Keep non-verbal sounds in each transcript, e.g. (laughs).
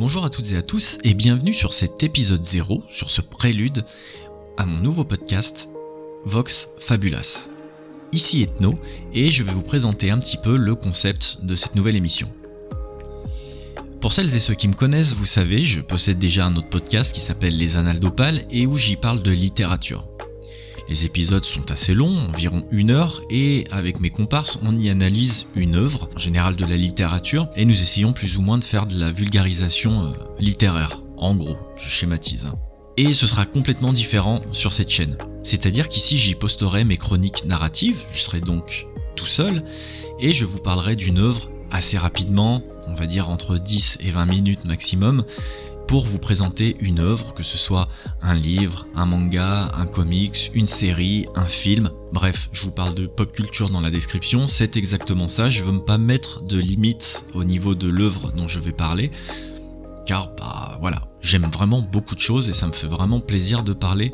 Bonjour à toutes et à tous et bienvenue sur cet épisode 0, sur ce prélude à mon nouveau podcast Vox Fabulas. Ici Ethno et je vais vous présenter un petit peu le concept de cette nouvelle émission. Pour celles et ceux qui me connaissent, vous savez, je possède déjà un autre podcast qui s'appelle Les Annales d'Opale et où j'y parle de littérature. Les épisodes sont assez longs, environ une heure, et avec mes comparses, on y analyse une œuvre, en général de la littérature, et nous essayons plus ou moins de faire de la vulgarisation euh, littéraire. En gros, je schématise. Hein. Et ce sera complètement différent sur cette chaîne. C'est-à-dire qu'ici j'y posterai mes chroniques narratives, je serai donc tout seul, et je vous parlerai d'une œuvre assez rapidement, on va dire entre 10 et 20 minutes maximum, pour vous présenter une œuvre, que ce soit un livre, un manga, un comics, une série, un film. Bref, je vous parle de pop culture dans la description, c'est exactement ça, je veux pas mettre de limite au niveau de l'œuvre dont je vais parler, car bah voilà, j'aime vraiment beaucoup de choses et ça me fait vraiment plaisir de parler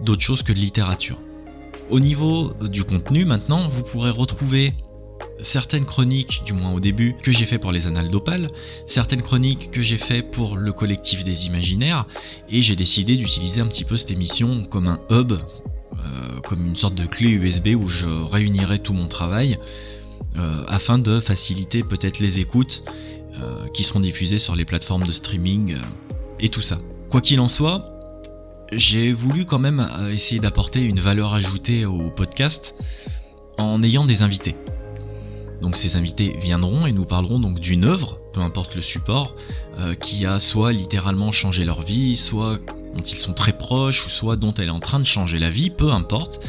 d'autre chose que de littérature. Au niveau du contenu maintenant, vous pourrez retrouver certaines chroniques, du moins au début, que j'ai fait pour les Annales d'Opale, certaines chroniques que j'ai fait pour le collectif des imaginaires, et j'ai décidé d'utiliser un petit peu cette émission comme un hub, euh, comme une sorte de clé USB où je réunirai tout mon travail, euh, afin de faciliter peut-être les écoutes euh, qui seront diffusées sur les plateformes de streaming et tout ça. Quoi qu'il en soit, j'ai voulu quand même essayer d'apporter une valeur ajoutée au podcast en ayant des invités. Donc ces invités viendront et nous parlerons donc d'une œuvre, peu importe le support, euh, qui a soit littéralement changé leur vie, soit dont ils sont très proches, ou soit dont elle est en train de changer la vie, peu importe.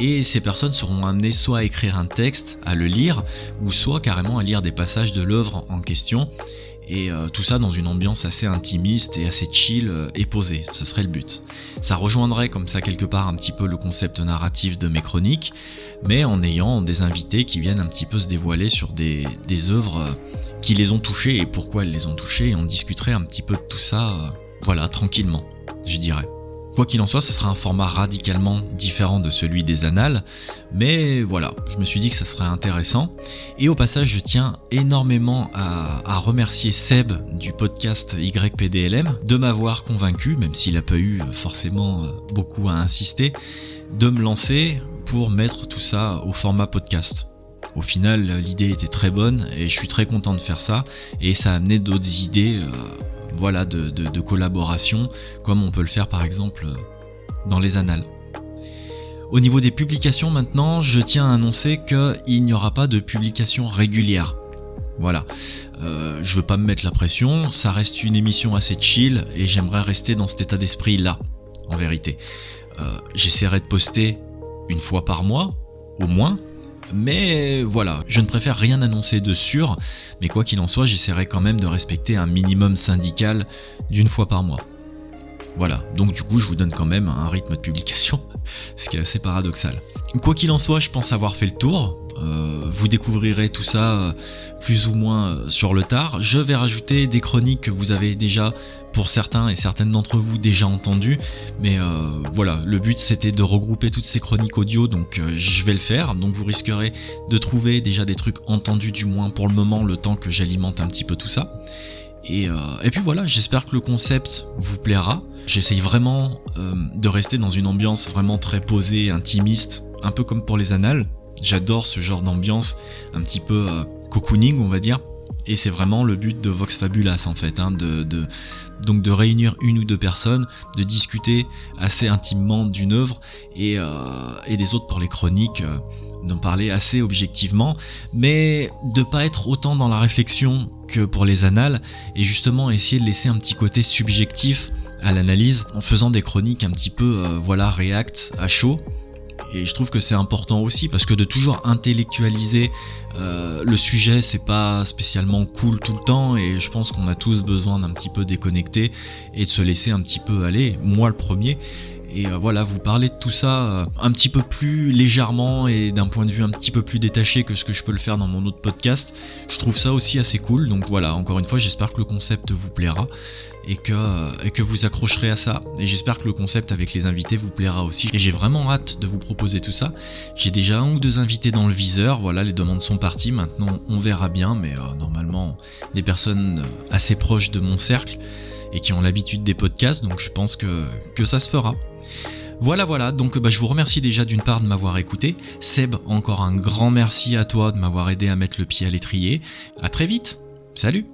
Et ces personnes seront amenées soit à écrire un texte, à le lire, ou soit carrément à lire des passages de l'œuvre en question, et euh, tout ça dans une ambiance assez intimiste et assez chill euh, et posée, ce serait le but. Ça rejoindrait comme ça quelque part un petit peu le concept narratif de mes chroniques, mais en ayant des invités qui viennent un petit peu se dévoiler sur des, œuvres euh, qui les ont touchées et pourquoi elles les ont touchées, et on discuterait un petit peu de tout ça, voilà, tranquillement, je dirais. Quoi qu'il en soit, ce sera un format radicalement différent de celui des annales, mais voilà, je me suis dit que ça serait intéressant. Et au passage, je tiens énormément à, remercier Seb du podcast YPDLM de m'avoir convaincu, même s'il n'a pas eu forcément euh, beaucoup à insister, de me lancer pour mettre tout ça au format podcast. Au final, l'idée était très bonne et je suis très content de faire ça et ça a amené d'autres idées. Voilà, de, collaboration, comme on peut le faire par exemple dans les annales. Au niveau des publications maintenant, je tiens à annoncer qu'il n'y aura pas de publication régulière. Voilà, euh, je veux pas me mettre la pression, ça reste une émission assez chill et j'aimerais rester dans cet état d'esprit là, en vérité. Euh, j'essaierai de poster une fois par mois, au moins, mais voilà, je ne préfère rien annoncer de sûr, mais quoi qu'il en soit, j'essaierai quand même de respecter un minimum syndical d'une fois par mois. Voilà, donc du coup je vous donne quand même un rythme de publication, (laughs) ce qui est assez paradoxal. Quoi qu'il en soit, je pense avoir fait le tour. Euh, vous découvrirez tout ça euh, plus ou moins euh, sur le tard. Je vais rajouter des chroniques que vous avez déjà, pour certains et certaines d'entre vous, déjà entendues. Mais voilà, le but c'était de regrouper toutes ces chroniques audio, donc je vais le faire. Donc vous risquerez de trouver déjà des trucs entendus du moins pour le moment, le temps que j'alimente un petit peu tout ça. Et, et puis voilà, j'espère que le concept vous plaira. J'essaye vraiment de rester dans une ambiance vraiment très posée, intimiste, un peu comme pour les annales. J'adore ce genre d'ambiance, un petit peu euh, cocooning on va dire. Et c'est vraiment le but de Vox Fabulas en fait, hein, donc de réunir une ou deux personnes, de discuter assez intimement d'une œuvre et, euh, des autres pour les chroniques, euh, d'en parler assez objectivement, mais de pas être autant dans la réflexion que pour les annales, et justement essayer de laisser un petit côté subjectif à l'analyse en faisant des chroniques un petit peu voilà react à chaud et je trouve que c'est important aussi parce que de toujours intellectualiser euh, le sujet c'est pas spécialement cool tout le temps et je pense qu'on a tous besoin d'un petit peu déconnecter et de se laisser un petit peu aller. Moi le premier et euh, voilà, vous parler de tout ça euh, un petit peu plus légèrement et d'un point de vue un petit peu plus détaché que ce que je peux le faire dans mon autre podcast. Je trouve ça aussi assez cool. Donc voilà, encore une fois, j'espère que le concept vous plaira et que, euh, et que vous accrocherez à ça. Et j'espère que le concept avec les invités vous plaira aussi. Et j'ai vraiment hâte de vous proposer tout ça. J'ai déjà un ou deux invités dans le viseur. Voilà, les demandes sont parties. Maintenant, on verra bien. Mais normalement, des personnes assez proches de mon cercle et qui ont l'habitude des podcasts. Donc je pense que, que ça se fera. Voilà, voilà, donc bah, je vous remercie déjà d'une part de m'avoir écouté. Seb, encore un grand merci à toi de m'avoir aidé à mettre le pied à l'étrier. À très vite. Salut